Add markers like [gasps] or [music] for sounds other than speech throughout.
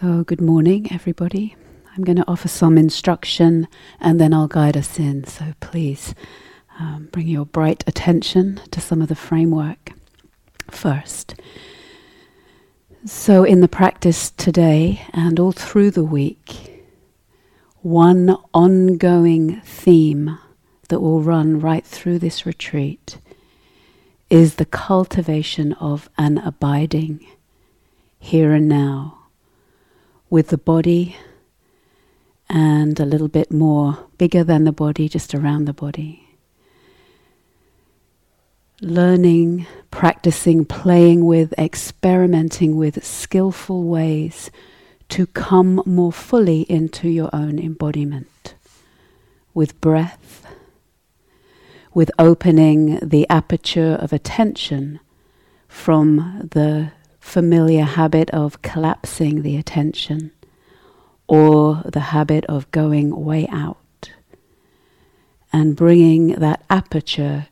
So, good morning, everybody. I'm going to offer some instruction and then I'll guide us in. So, please um, bring your bright attention to some of the framework first. So, in the practice today and all through the week, one ongoing theme that will run right through this retreat is the cultivation of an abiding here and now with the body and a little bit more bigger than the body, just around the body. Learning, practicing, playing with, experimenting with skillful ways to come more fully into your own embodiment with breath, with opening the aperture of attention from the familiar habit of collapsing the attention or the habit of going way out and bringing that aperture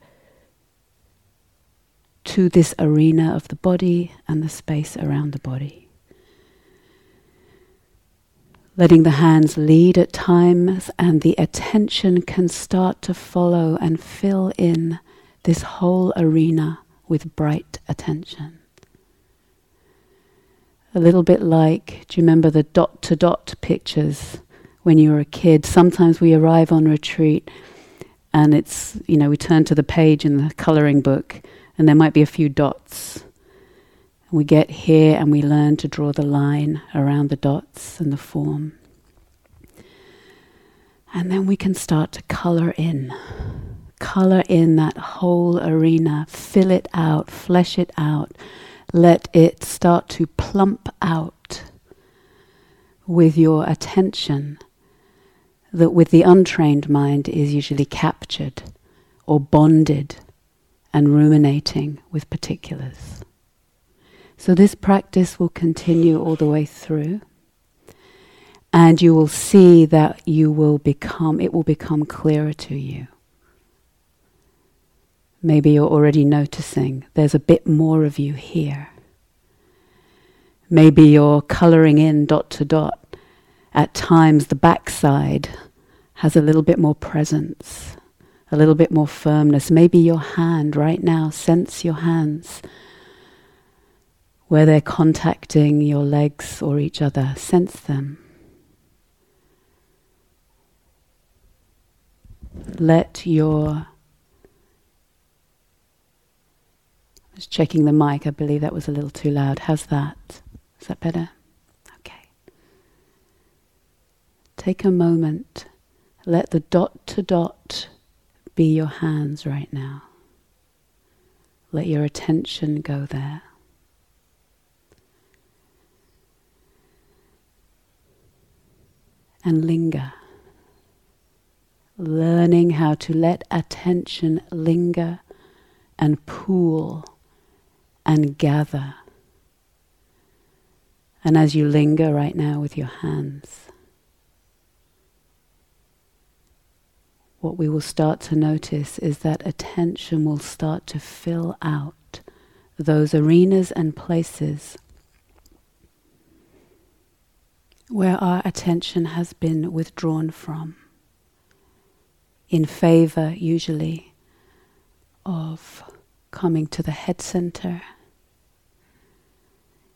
to this arena of the body and the space around the body. Letting the hands lead at times, and the attention can start to follow and fill in this whole arena with bright attention a little bit like, do you remember the dot to dot pictures when you were a kid? Sometimes we arrive on retreat and it's, you know, we turn to the page in the coloring book and there might be a few dots. We get here and we learn to draw the line around the dots and the form. And then we can start to color in. Color in that whole arena, fill it out, flesh it out let it start to plump out with your attention that with the untrained mind is usually captured or bonded and ruminating with particulars. So this practice will continue all the way through and you will see that you will become it will become clearer to you Maybe you're already noticing there's a bit more of you here. Maybe you're colouring in dot to dot. At times, the backside has a little bit more presence, a little bit more firmness. Maybe your hand right now, sense your hands where they're contacting your legs or each other. Sense them. Let your Just checking the mic, I believe that was a little too loud. How's that? Is that better? Okay. Take a moment. Let the dot to dot be your hands right now. Let your attention go there. And linger. Learning how to let attention linger and pool and gather. And as you linger right now with your hands, what we will start to notice is that attention will start to fill out those arenas and places where our attention has been withdrawn from, in favor usually of coming to the head center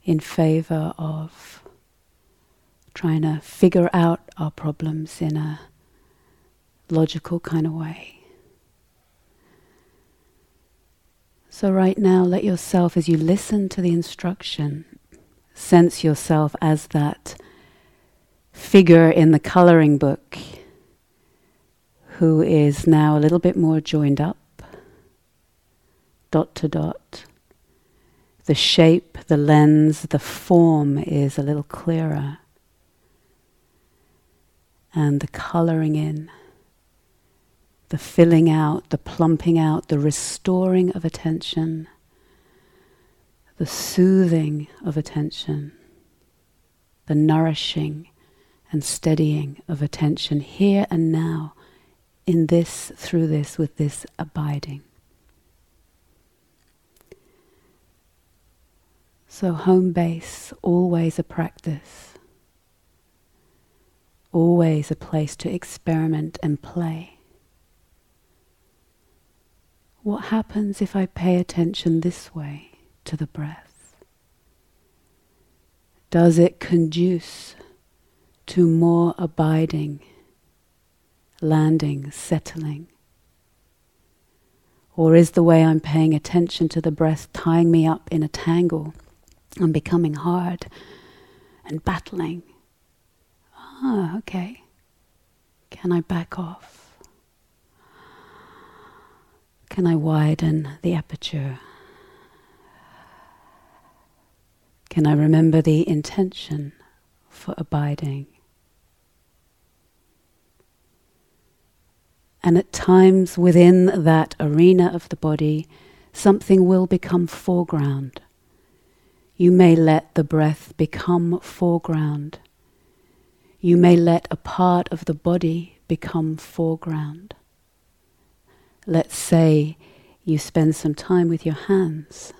in favor of trying to figure out our problems in a logical kind of way. So, right now, let yourself, as you listen to the instruction, sense yourself as that figure in the coloring book who is now a little bit more joined up, dot to dot the shape, the lens, the form is a little clearer. And the coloring in, the filling out, the plumping out, the restoring of attention, the soothing of attention, the nourishing and steadying of attention here and now, in this, through this, with this abiding. So, home base, always a practice. always a place to experiment and play. What happens if I pay attention this way to the breath? Does it conduce to more abiding, landing, settling? Or is the way I'm paying attention to the breath tying me up in a tangle and becoming hard and battling? Ah, okay. Can I back off? Can I widen the aperture? Can I remember the intention for abiding? And at times within that arena of the body, something will become foreground. You may let the breath become foreground. You may let a part of the body become foreground. Let's say you spend some time with your hands.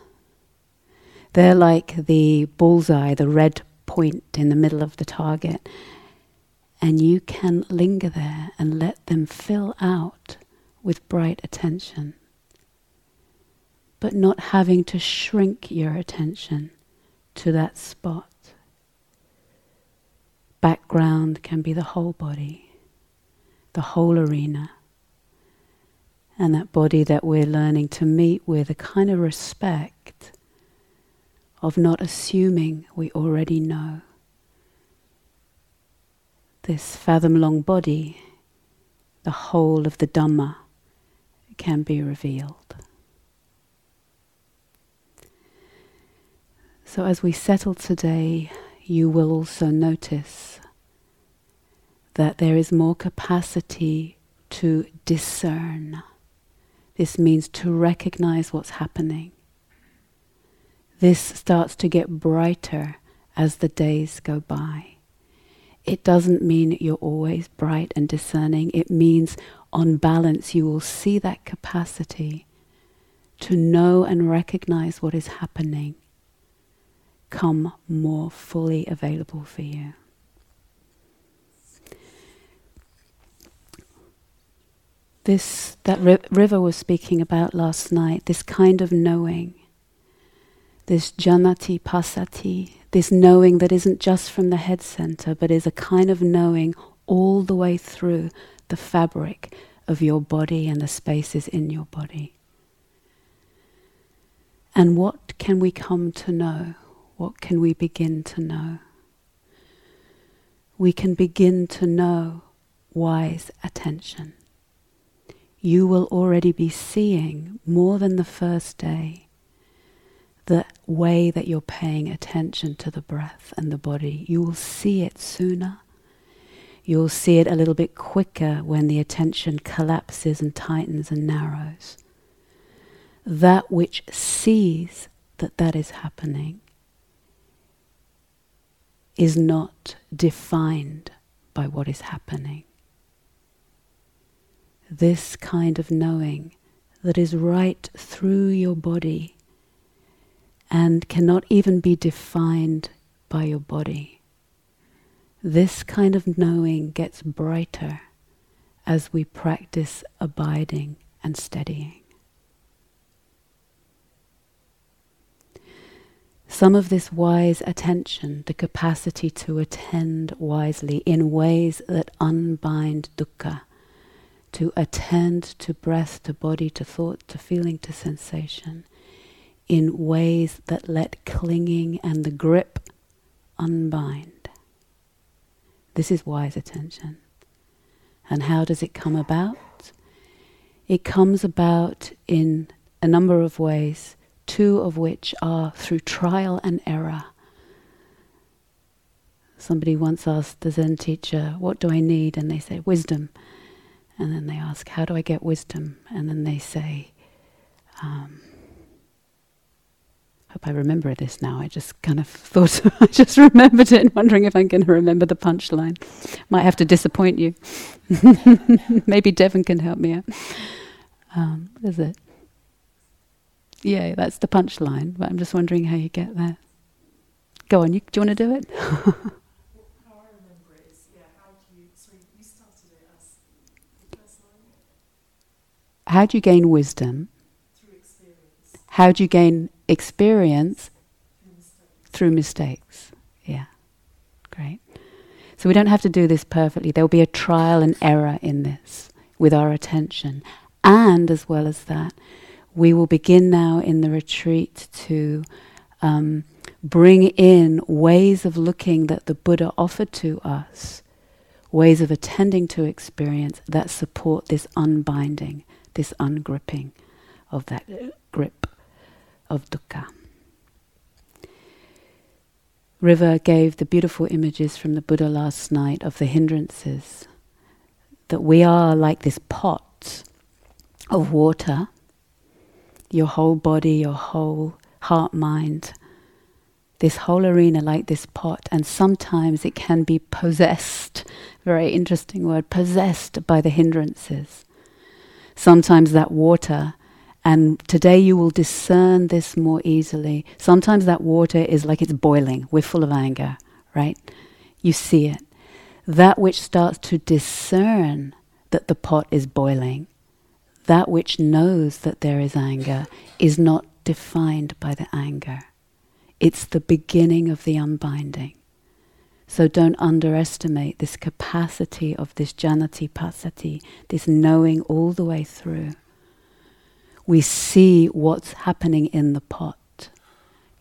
They're like the bullseye, the red point in the middle of the target. And you can linger there and let them fill out with bright attention. But not having to shrink your attention to that spot. Background can be the whole body, the whole arena and that body that we're learning to meet with a kind of respect of not assuming we already know. This fathom long body, the whole of the Dhamma, can be revealed. So, as we settle today, you will also notice that there is more capacity to discern this means to recognize what's happening. This starts to get brighter as the days go by. It doesn't mean you're always bright and discerning. It means, on balance, you will see that capacity to know and recognize what is happening come more fully available for you. this that ri- river was speaking about last night, this kind of knowing, this janati passati, this knowing that isn't just from the head center, but is a kind of knowing all the way through the fabric of your body and the spaces in your body. And what can we come to know? What can we begin to know? We can begin to know wise attention you will already be seeing more than the first day the way that you're paying attention to the breath and the body. You will see it sooner. You'll see it a little bit quicker when the attention collapses and tightens and narrows. That which sees that that is happening is not defined by what is happening this kind of knowing that is right through your body and cannot even be defined by your body. This kind of knowing gets brighter as we practice abiding and steadying. Some of this wise attention, the capacity to attend wisely in ways that unbind dukkha, to attend to breath, to body, to thought, to feeling, to sensation in ways that let clinging and the grip unbind. This is wise attention. And how does it come about? It comes about in a number of ways, two of which are through trial and error. Somebody once asked the Zen teacher, What do I need? And they said, Wisdom. And then they ask, How do I get wisdom? And then they say, um, hope I remember this now. I just kind of [laughs] thought, I just remembered it wondering if I'm going to remember the punchline. Might have to disappoint you. [laughs] Maybe Devon can help me out. Um, is it? yeah, that's the punchline. But I'm just wondering how you get there. Go on, you, do you want to do it? [laughs] How do you gain wisdom? Through experience. How do you gain experience? Through mistakes. Through mistakes. Yeah. Great. So we don't have to do this perfectly. There will be a trial and error in this with our attention. And as well as that, we will begin now in the retreat to um, bring in ways of looking that the Buddha offered to us, ways of attending to experience that support this unbinding, this ungripping of that grip of dukkha. River gave the beautiful images from the Buddha last night of the hindrances, that we are like this pot of water, your whole body, your whole heart, mind, this whole arena like this pot, and sometimes it can be possessed. Very interesting word, possessed by the hindrances. Sometimes that water, and today you will discern this more easily. Sometimes that water is like it's boiling, we're full of anger, right? You see it. That which starts to discern that the pot is boiling, that which knows that there is anger, is not defined by the anger. It's the beginning of the unbinding. So don't underestimate this capacity of this janati passati, this knowing all the way through. We see what's happening in the pot.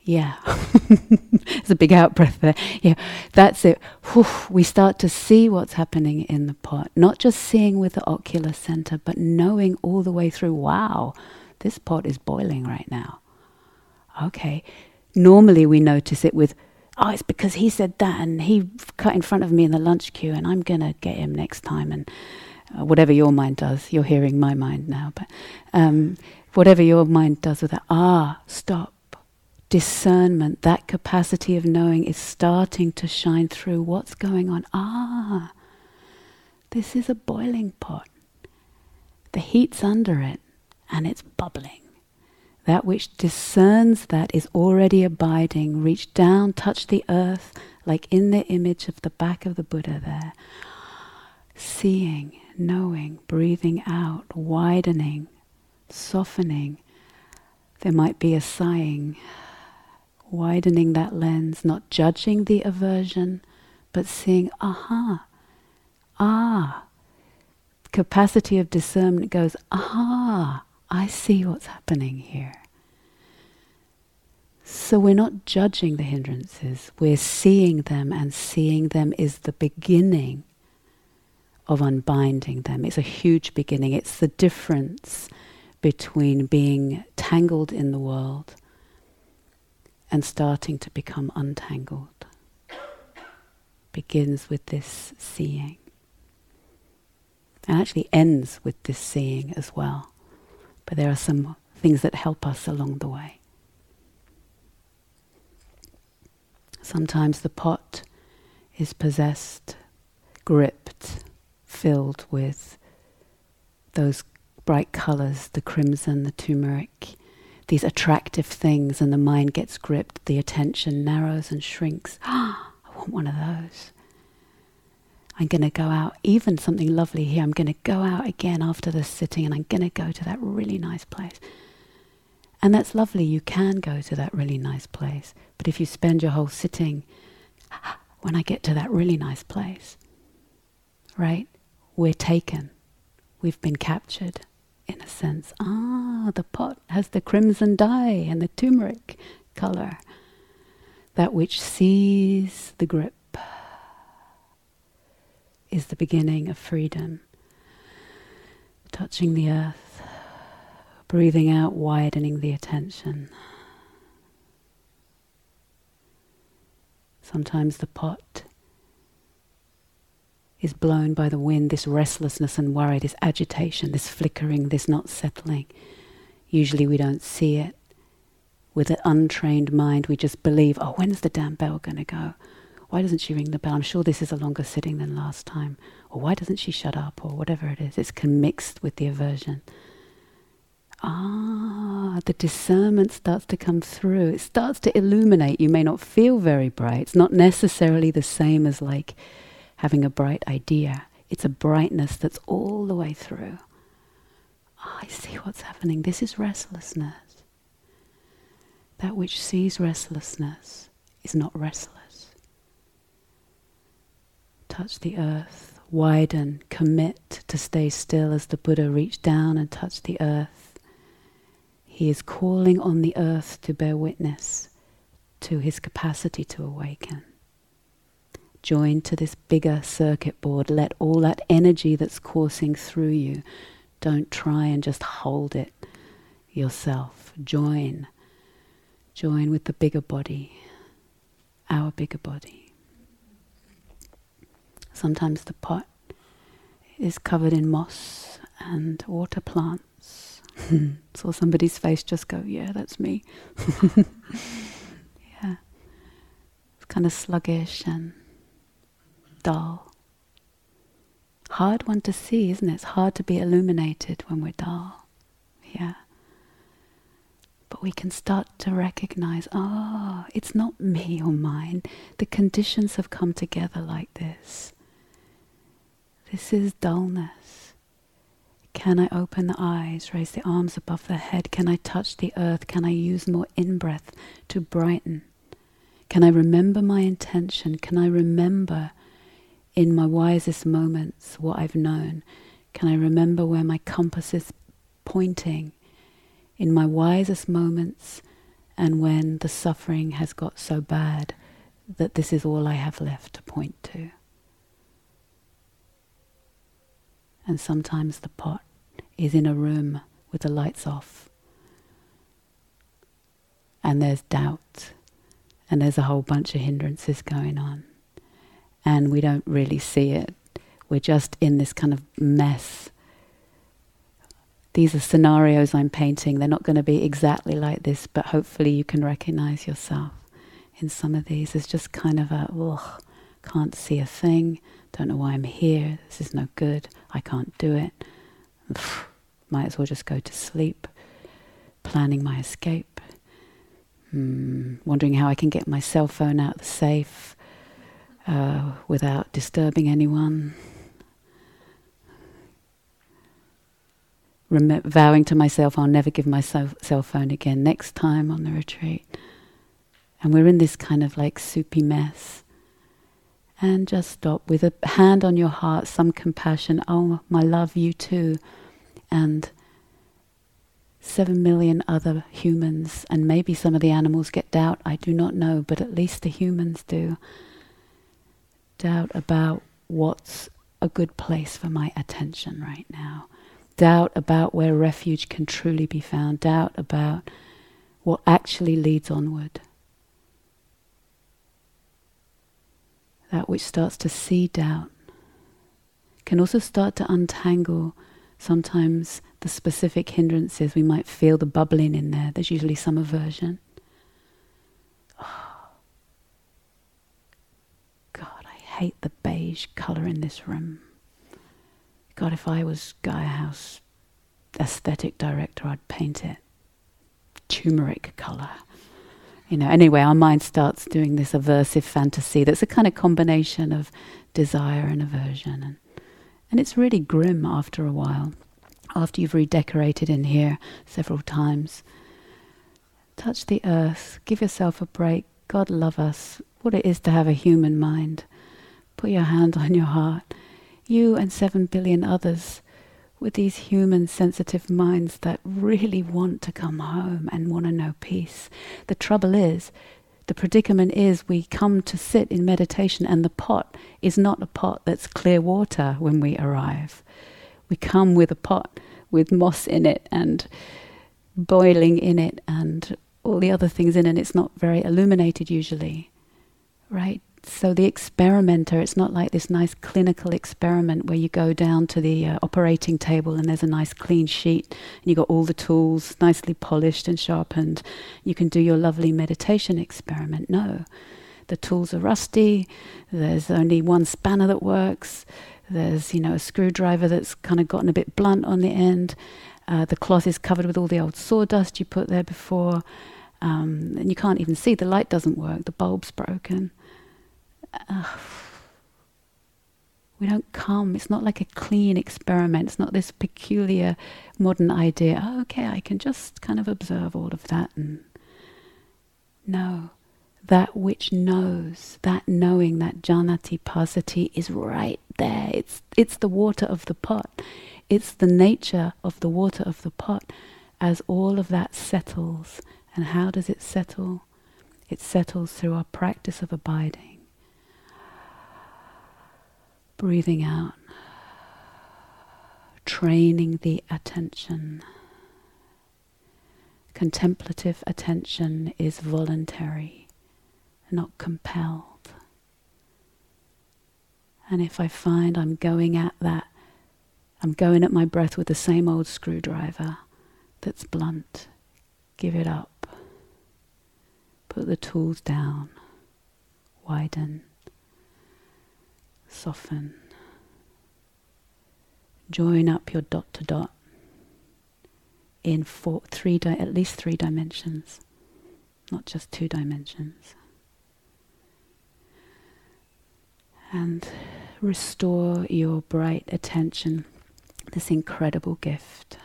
Yeah. [laughs] it's a big out breath there. Yeah, that's it. Whew. We start to see what's happening in the pot. Not just seeing with the ocular center, but knowing all the way through wow, this pot is boiling right now. Okay, Normally, we notice it with, oh, it's because he said that and he cut in front of me in the lunch queue and I'm going to get him next time. And uh, whatever your mind does, you're hearing my mind now, but um, whatever your mind does with that, ah, stop. Discernment, that capacity of knowing is starting to shine through what's going on. Ah, this is a boiling pot. The heat's under it and it's bubbling. That which discerns that is already abiding. Reach down, touch the earth, like in the image of the back of the Buddha there. Seeing, knowing, breathing out, widening, softening. There might be a sighing, widening that lens, not judging the aversion, but seeing, aha, ah. Capacity of discernment goes, aha I see what's happening here. So we're not judging the hindrances, we're seeing them, and seeing them is the beginning of unbinding them. It's a huge beginning. It's the difference between being tangled in the world and starting to become untangled. Begins with this seeing. And actually ends with this seeing as well. But there are some things that help us along the way. Sometimes the pot is possessed, gripped, filled with those bright colors, the crimson, the turmeric, these attractive things, and the mind gets gripped, the attention narrows and shrinks. Ah, [gasps] I want one of those. I'm going to go out, even something lovely here, I'm going to go out again after the sitting and I'm going to go to that really nice place. And that's lovely, you can go to that really nice place. But if you spend your whole sitting, [gasps] when I get to that really nice place, right, we're taken. We've been captured, in a sense. Ah, the pot has the crimson dye and the turmeric color. That which sees the grip is the beginning of freedom. Touching the earth, breathing out, widening the attention. Sometimes the pot is blown by the wind, this restlessness and worry, this agitation, this flickering, this not settling. Usually we don't see it. With an untrained mind, we just believe, oh, when's the damn bell going to go? Why doesn't she ring the bell? I'm sure this is a longer sitting than last time. Or why doesn't she shut up? Or whatever it is. It's mixed with the aversion. Ah, the discernment starts to come through. It starts to illuminate. You may not feel very bright. It's not necessarily the same as like having a bright idea. It's a brightness that's all the way through. oh, I see what's happening. This is restlessness. That which sees restlessness is not restless. Touch the earth, widen, commit to stay still as the Buddha reached down and touched the earth. He is calling on the earth to bear witness to his capacity to awaken. Join to this bigger circuit board. Let all that energy that's coursing through you, don't try and just hold it yourself. Join. Join with the bigger body, our bigger body. Sometimes the pot is covered in moss and water plants. [laughs] Saw somebody's face just go, yeah, that's me. [laughs] yeah. It's kind of sluggish and dull. Hard one to see, isn't it? It's hard to be illuminated when we're dull. Yeah. But we can start to recognize ah, oh, it's not me or mine. The conditions have come together like this. This is dullness. Can I open the eyes, raise the arms above the head? Can I touch the earth? Can I use more in breath to brighten? Can I remember my intention? Can I remember in my wisest moments what I've known? Can I remember where my compass is pointing in my wisest moments and when the suffering has got so bad that this is all I have left to point to? And sometimes the pot is in a room with the lights off. And there's doubt. And there's a whole bunch of hindrances going on and we don't really see it. We're just in this kind of mess. These are scenarios I'm painting. They're not going to be exactly like this, but hopefully you can recognize yourself in some of these. It's just kind of a, ugh, can't see a thing, don't know why I'm here, this is no good, I can't do it. [sighs] Might as well just go to sleep, planning my escape, mm, wondering how I can get my cell phone out of the safe, uh, without disturbing anyone. Rem- vowing to myself, I'll never give my cell, cell phone again next time on the retreat. And we're in this kind of like soupy mess. And just stop with a hand on your heart, some compassion. Oh, my love, you too. And seven million other humans, and maybe some of the animals get doubt, I do not know, but at least the humans do doubt about what's a good place for my attention right now, doubt about where refuge can truly be found, doubt about what actually leads onward. That which starts to see doubt can also start to untangle sometimes the specific hindrances. We might feel the bubbling in there. There's usually some aversion. Hate the beige colour in this room. God, if I was Gaia House aesthetic director, I'd paint it turmeric colour. You know, anyway, our mind starts doing this aversive fantasy that's a kind of combination of desire and aversion. And, and it's really grim after a while, after you've redecorated in here several times. Touch the earth, give yourself a break. God love us, what it is to have a human mind. Put your hand on your heart. You and seven billion others with these human sensitive minds that really want to come home and want to know peace. The trouble is, the predicament is we come to sit in meditation and the pot is not a pot that's clear water when we arrive. We come with a pot with moss in it and boiling in it and all the other things in it. It's not very illuminated usually, right? So the experimenter, it's not like this nice clinical experiment where you go down to the uh, operating table and there's a nice clean sheet and you've got all the tools nicely polished and sharpened. You can do your lovely meditation experiment. No, the tools are rusty. There's only one spanner that works. There's you know a screwdriver that's kind of gotten a bit blunt on the end. Uh, the cloth is covered with all the old sawdust you put there before, um, and you can't even see. The light doesn't work. The bulb's broken [sighs] We don't come, it's not like a clean experiment, it's not this peculiar modern idea, oh, okay, I can just kind of observe all of that and no. That which knows, that knowing, that janati passati is right there. It's it's the water of the pot. It's the nature of the water of the pot as all of that settles. And how does it settle? It settles through our practice of abiding breathing out, training the attention. Contemplative attention is voluntary, not compelled. And if I find I'm going at that, I'm going at my breath with the same old screwdriver that's blunt, give it up. Put the tools down, widen soften. Join up your dot to dot in four, three, di- at least three dimensions, not just two dimensions. And restore your bright attention, this incredible gift,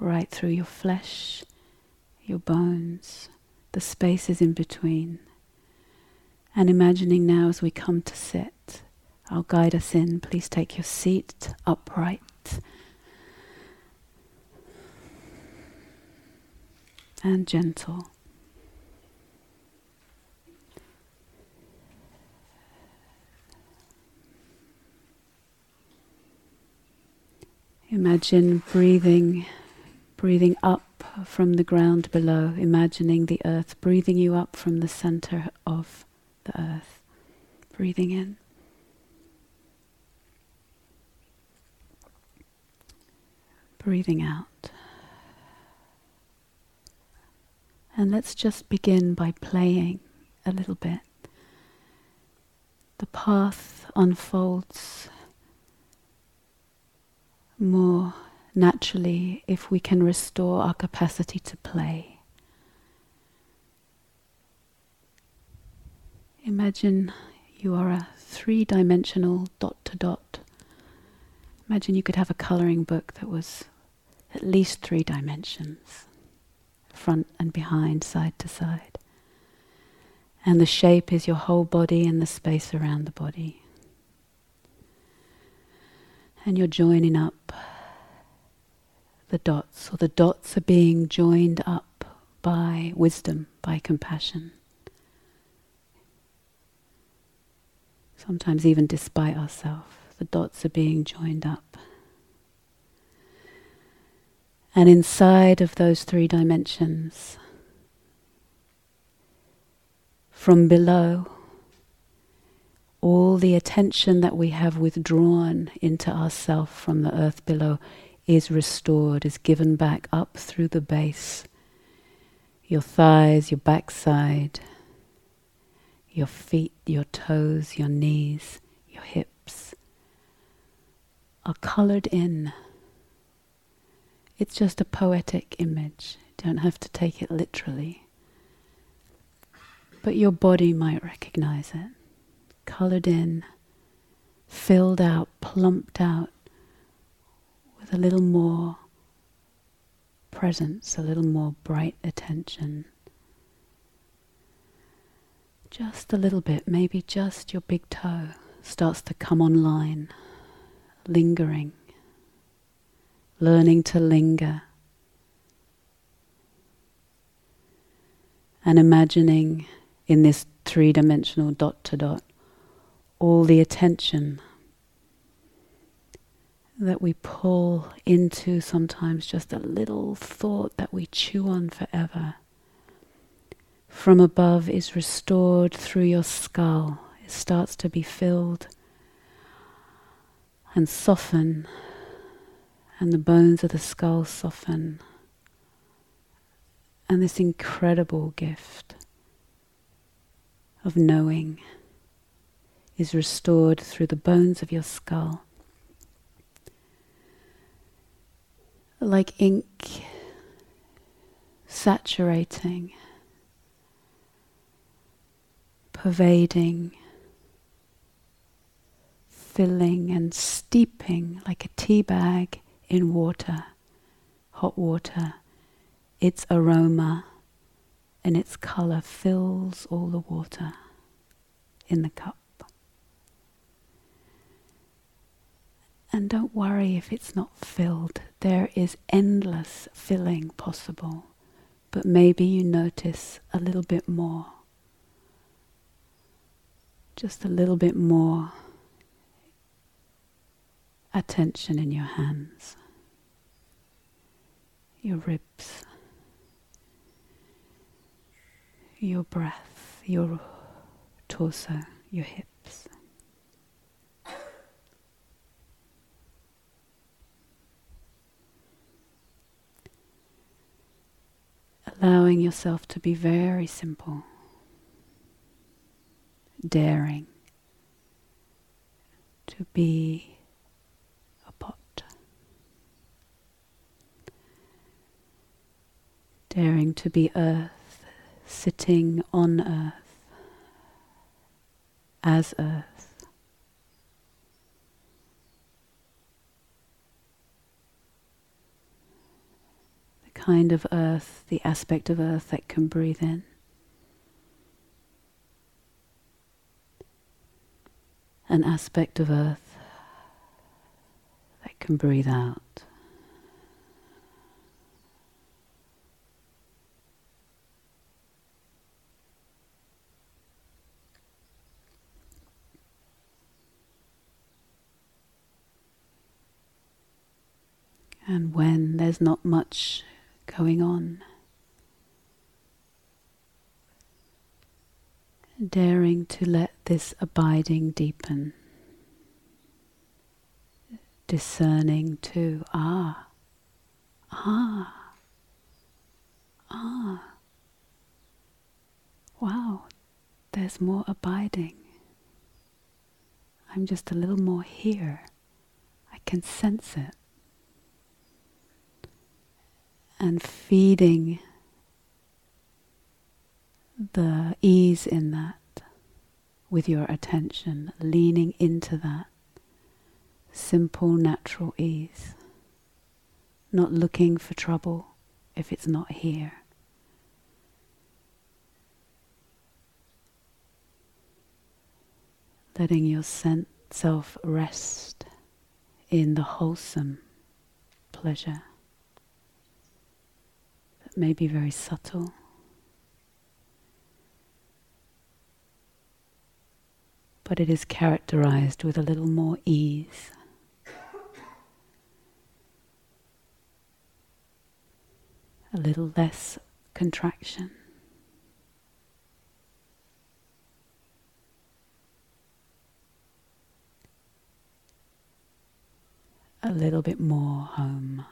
right through your flesh, your bones, the spaces in between. And imagining now as we come to sit, I'll guide us in. Please take your seat upright. And gentle. Imagine breathing, breathing up from the ground below, imagining the earth breathing you up from the center of the earth. Breathing in. Breathing out. And let's just begin by playing a little bit. The path unfolds more naturally if we can restore our capacity to play. Imagine you are a three dimensional dot to dot. Imagine you could have a coloring book that was at least three dimensions front and behind, side to side. And the shape is your whole body and the space around the body. And you're joining up the dots, or the dots are being joined up by wisdom, by compassion. Sometimes, even despite ourselves, the dots are being joined up. And inside of those three dimensions, from below, all the attention that we have withdrawn into ourself from the earth below is restored, is given back up through the base. Your thighs, your backside, your feet, your toes, your knees, your hips are colored in it's just a poetic image. You don't have to take it literally. But your body might recognize it. Colored in, filled out, plumped out with a little more presence, a little more bright attention. Just a little bit, maybe just your big toe starts to come online, lingering learning to linger and imagining in this three dimensional dot to dot all the attention that we pull into sometimes just a little thought that we chew on forever. From above is restored through your skull. It starts to be filled and soften and the bones of the skull soften. And this incredible gift of knowing is restored through the bones of your skull. Like ink saturating, pervading, filling and steeping like a tea bag in water, hot water. Its aroma and its color fills all the water in the cup. And don't worry if it's not filled. There is endless filling possible. But maybe you notice a little bit more. Just a little bit more attention in your hands, your ribs, your breath, your torso, your hips. Allowing yourself to be very simple, daring to be a pot, daring to be earth, sitting on earth, as earth. The kind of earth, the aspect of earth that can breathe in. An aspect of earth that can breathe out. And when there's not much going on. Daring to let this abiding deepen. Discerning to, ah, ah, ah. Wow, there's more abiding. I'm just a little more here. I can sense it and feeding the ease in that with your attention, leaning into that simple, natural ease, not looking for trouble if it's not here. Letting your self rest in the wholesome pleasure may be very subtle. But it is characterized with a little more ease. A little less contraction. A little bit more home.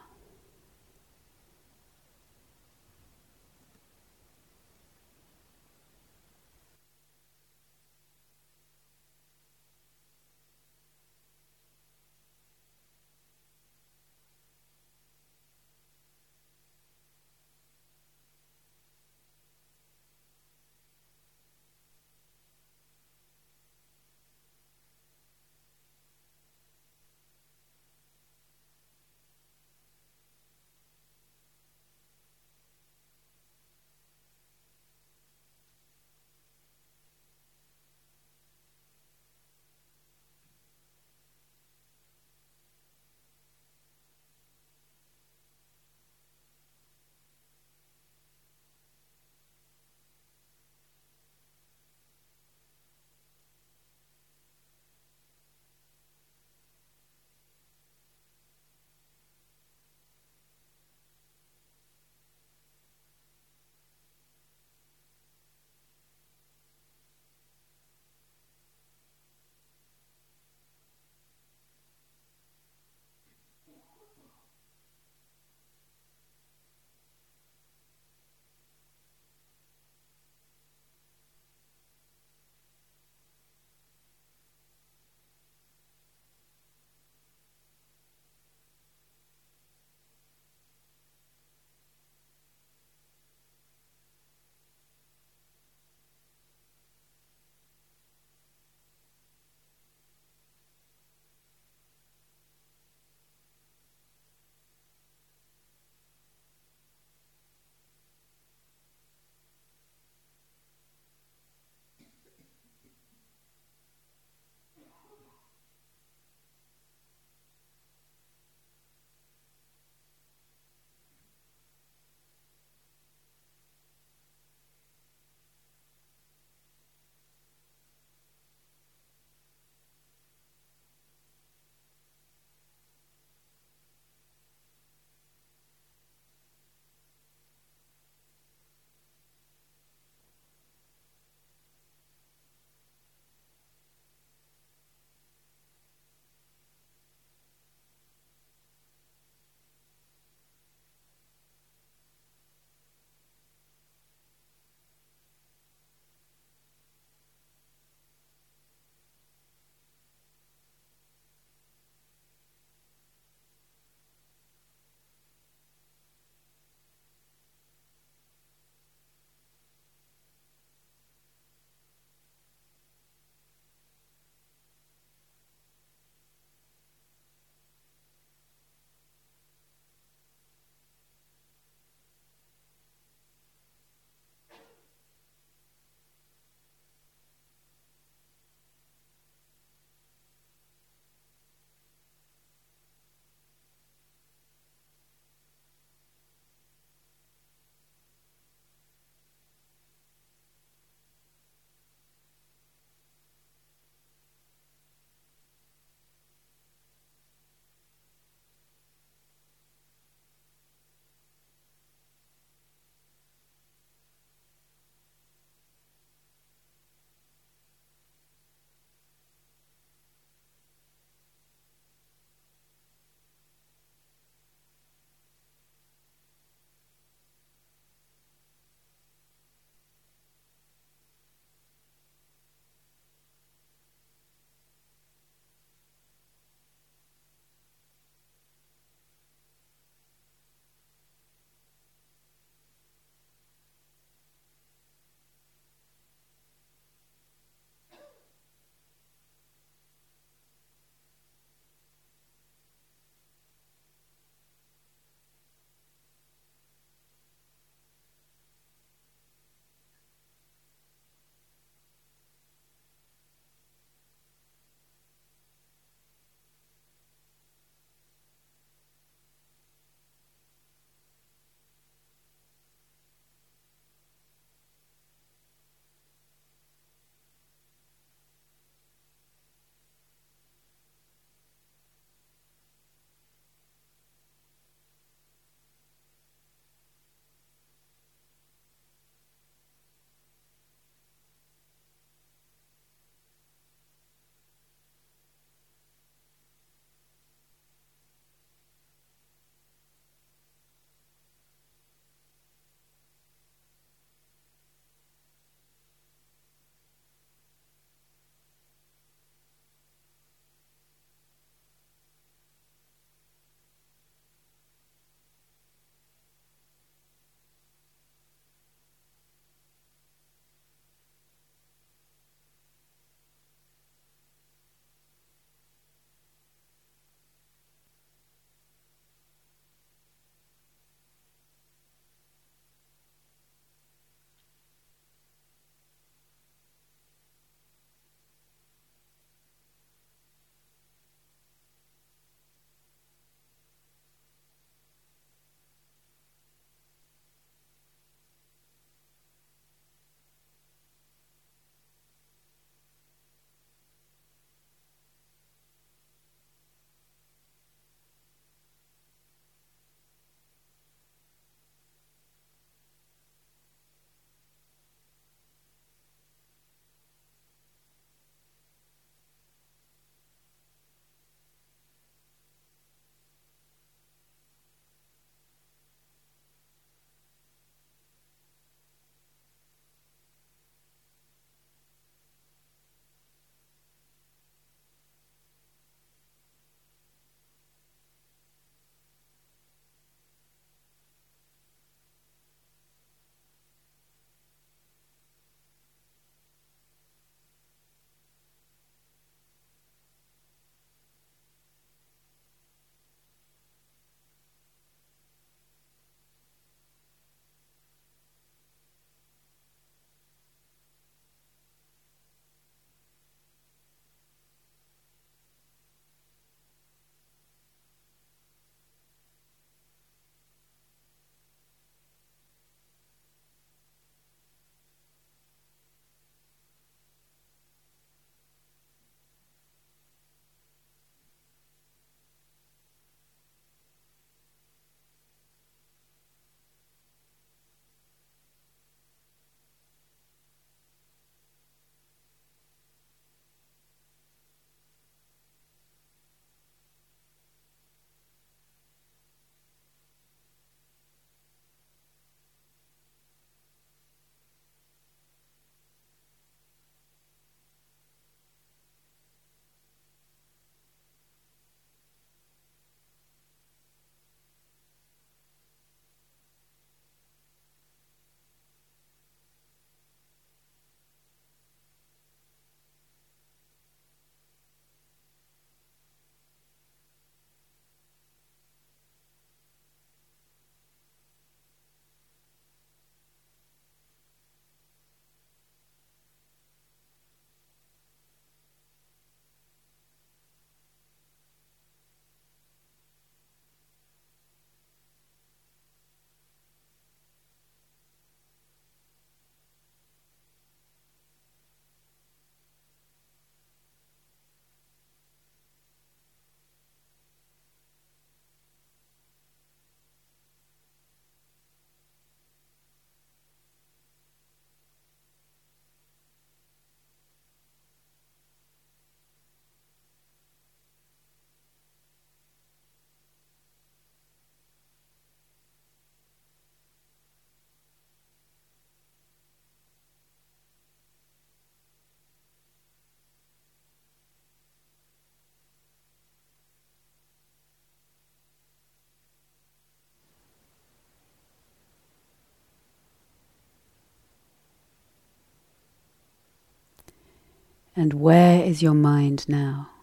And where is your mind now?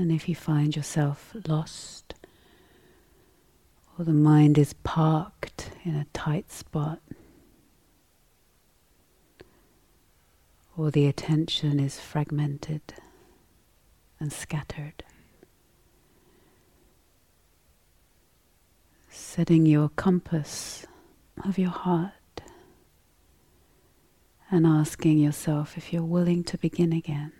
And if you find yourself lost, or the mind is parked in a tight spot, or the attention is fragmented and scattered, setting your compass of your heart and asking yourself if you're willing to begin again.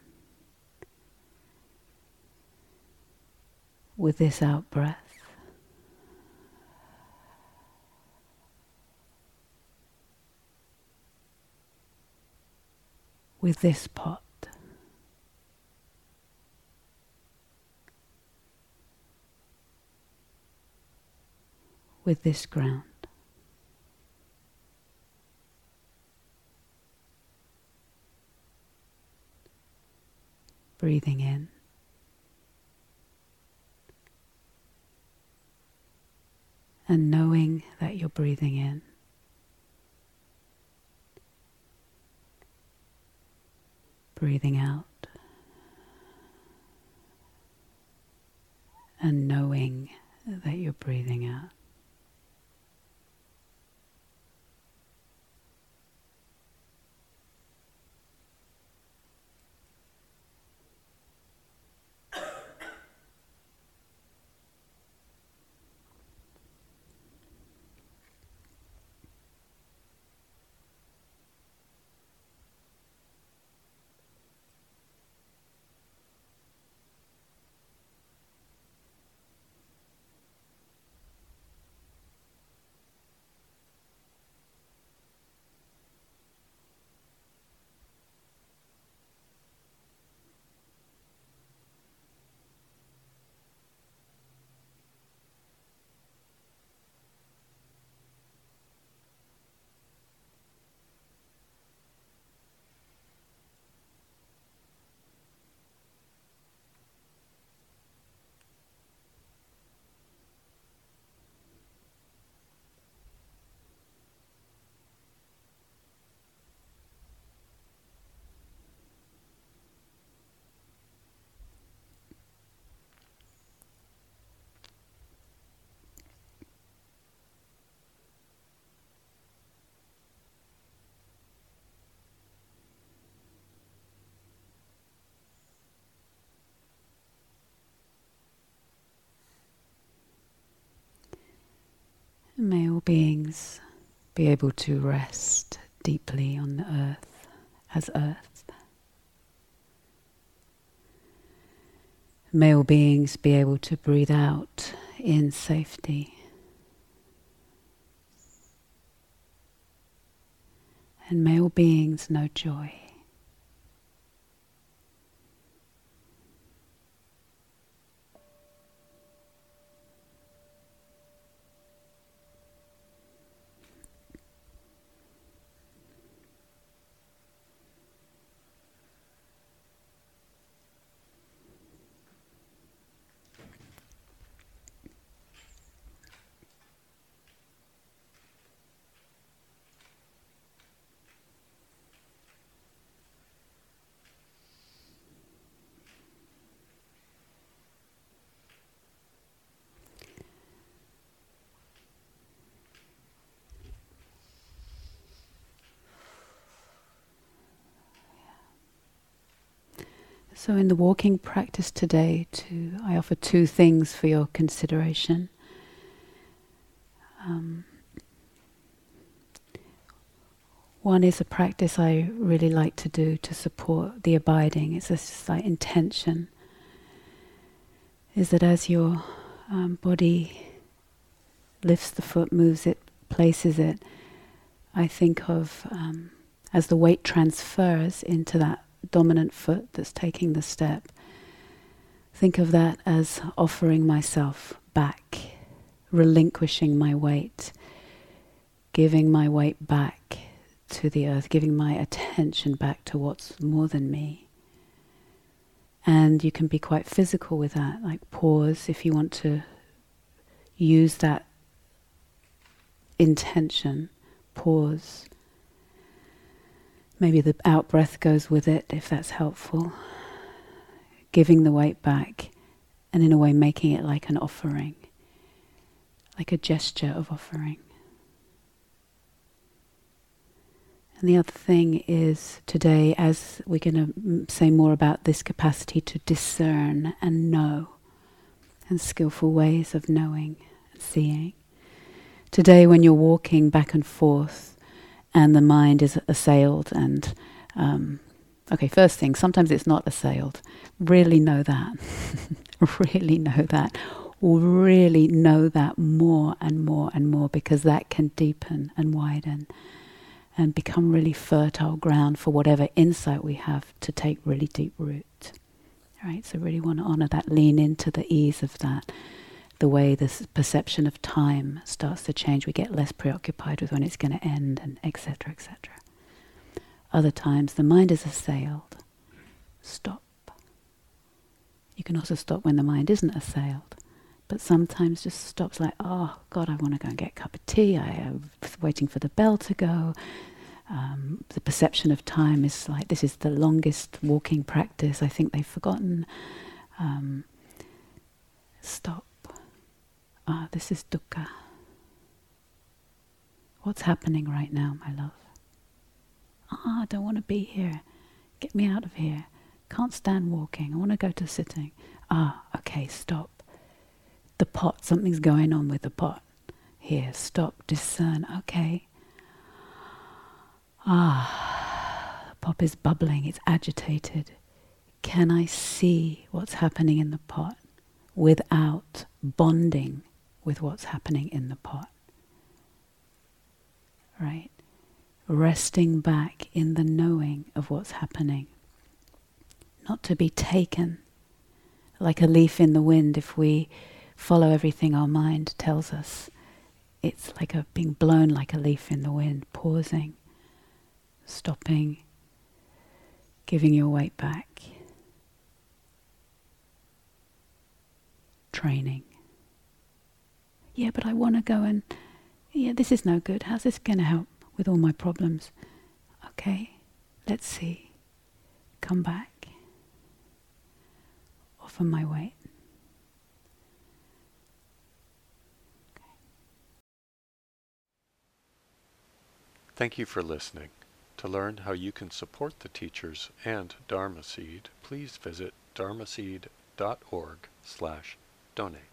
With this out breath. With this pot. With this ground. Breathing in. And knowing that you're breathing in. Breathing out and knowing that you're breathing out. May all beings be able to rest deeply on the earth as earth. May all beings be able to breathe out in safety. And may all beings know joy. So, in the walking practice today, to, I offer two things for your consideration. Um, one is a practice I really like to do to support the abiding. It's a slight intention. Is that as your um, body lifts the foot, moves it, places it, I think of um, as the weight transfers into that dominant foot that's taking the step. Think of that as offering myself back, relinquishing my weight, giving my weight back to the earth, giving my attention back to what's more than me. And you can be quite physical with that, like pause if you want to use that intention, pause. Maybe the out breath goes with it if that's helpful. Giving the weight back and in a way making it like an offering, like a gesture of offering. And the other thing is today, as we're going to say more about this capacity to discern and know, and skillful ways of knowing and seeing. Today, when you're walking back and forth and the mind is assailed, and um, okay, first thing, sometimes it's not assailed. Really know that. [laughs] really know that. Really know that more and more and more because that can deepen and widen and become really fertile ground for whatever insight we have to take really deep root. Right? So really want to honor that, lean into the ease of that. The way this perception of time starts to change, we get less preoccupied with when it's going to end, and etc. etc. Other times, the mind is assailed. Stop. You can also stop when the mind isn't assailed but sometimes just stops like, oh God, I want to go and get a cup of tea. I am waiting for the bell to go. Um, the perception of time is like this is the longest walking practice. I think they've forgotten. Um, stop. Ah, this is dukkha. What's happening right now, my love? Ah, I don't want to be here. Get me out of here. Can't stand walking. I want to go to sitting. Ah, okay, stop the pot, something's going on with the pot. Here, stop, discern, okay. Ah, the pot is bubbling, it's agitated. Can I see what's happening in the pot without bonding with what's happening in the pot? Right? Resting back in the knowing of what's happening. Not to be taken like a leaf in the wind if we follow everything our mind tells us. It's like a being blown like a leaf in the wind, pausing, stopping, giving your weight back, training. Yeah, but I want to go and, yeah, this is no good. How's this going to help with all my problems? Okay, let's see. Come back. Offer my weight. Thank you for listening. To learn how you can support the teachers and Dharma Seed, please visit dharma dharmaseed.org slash donate.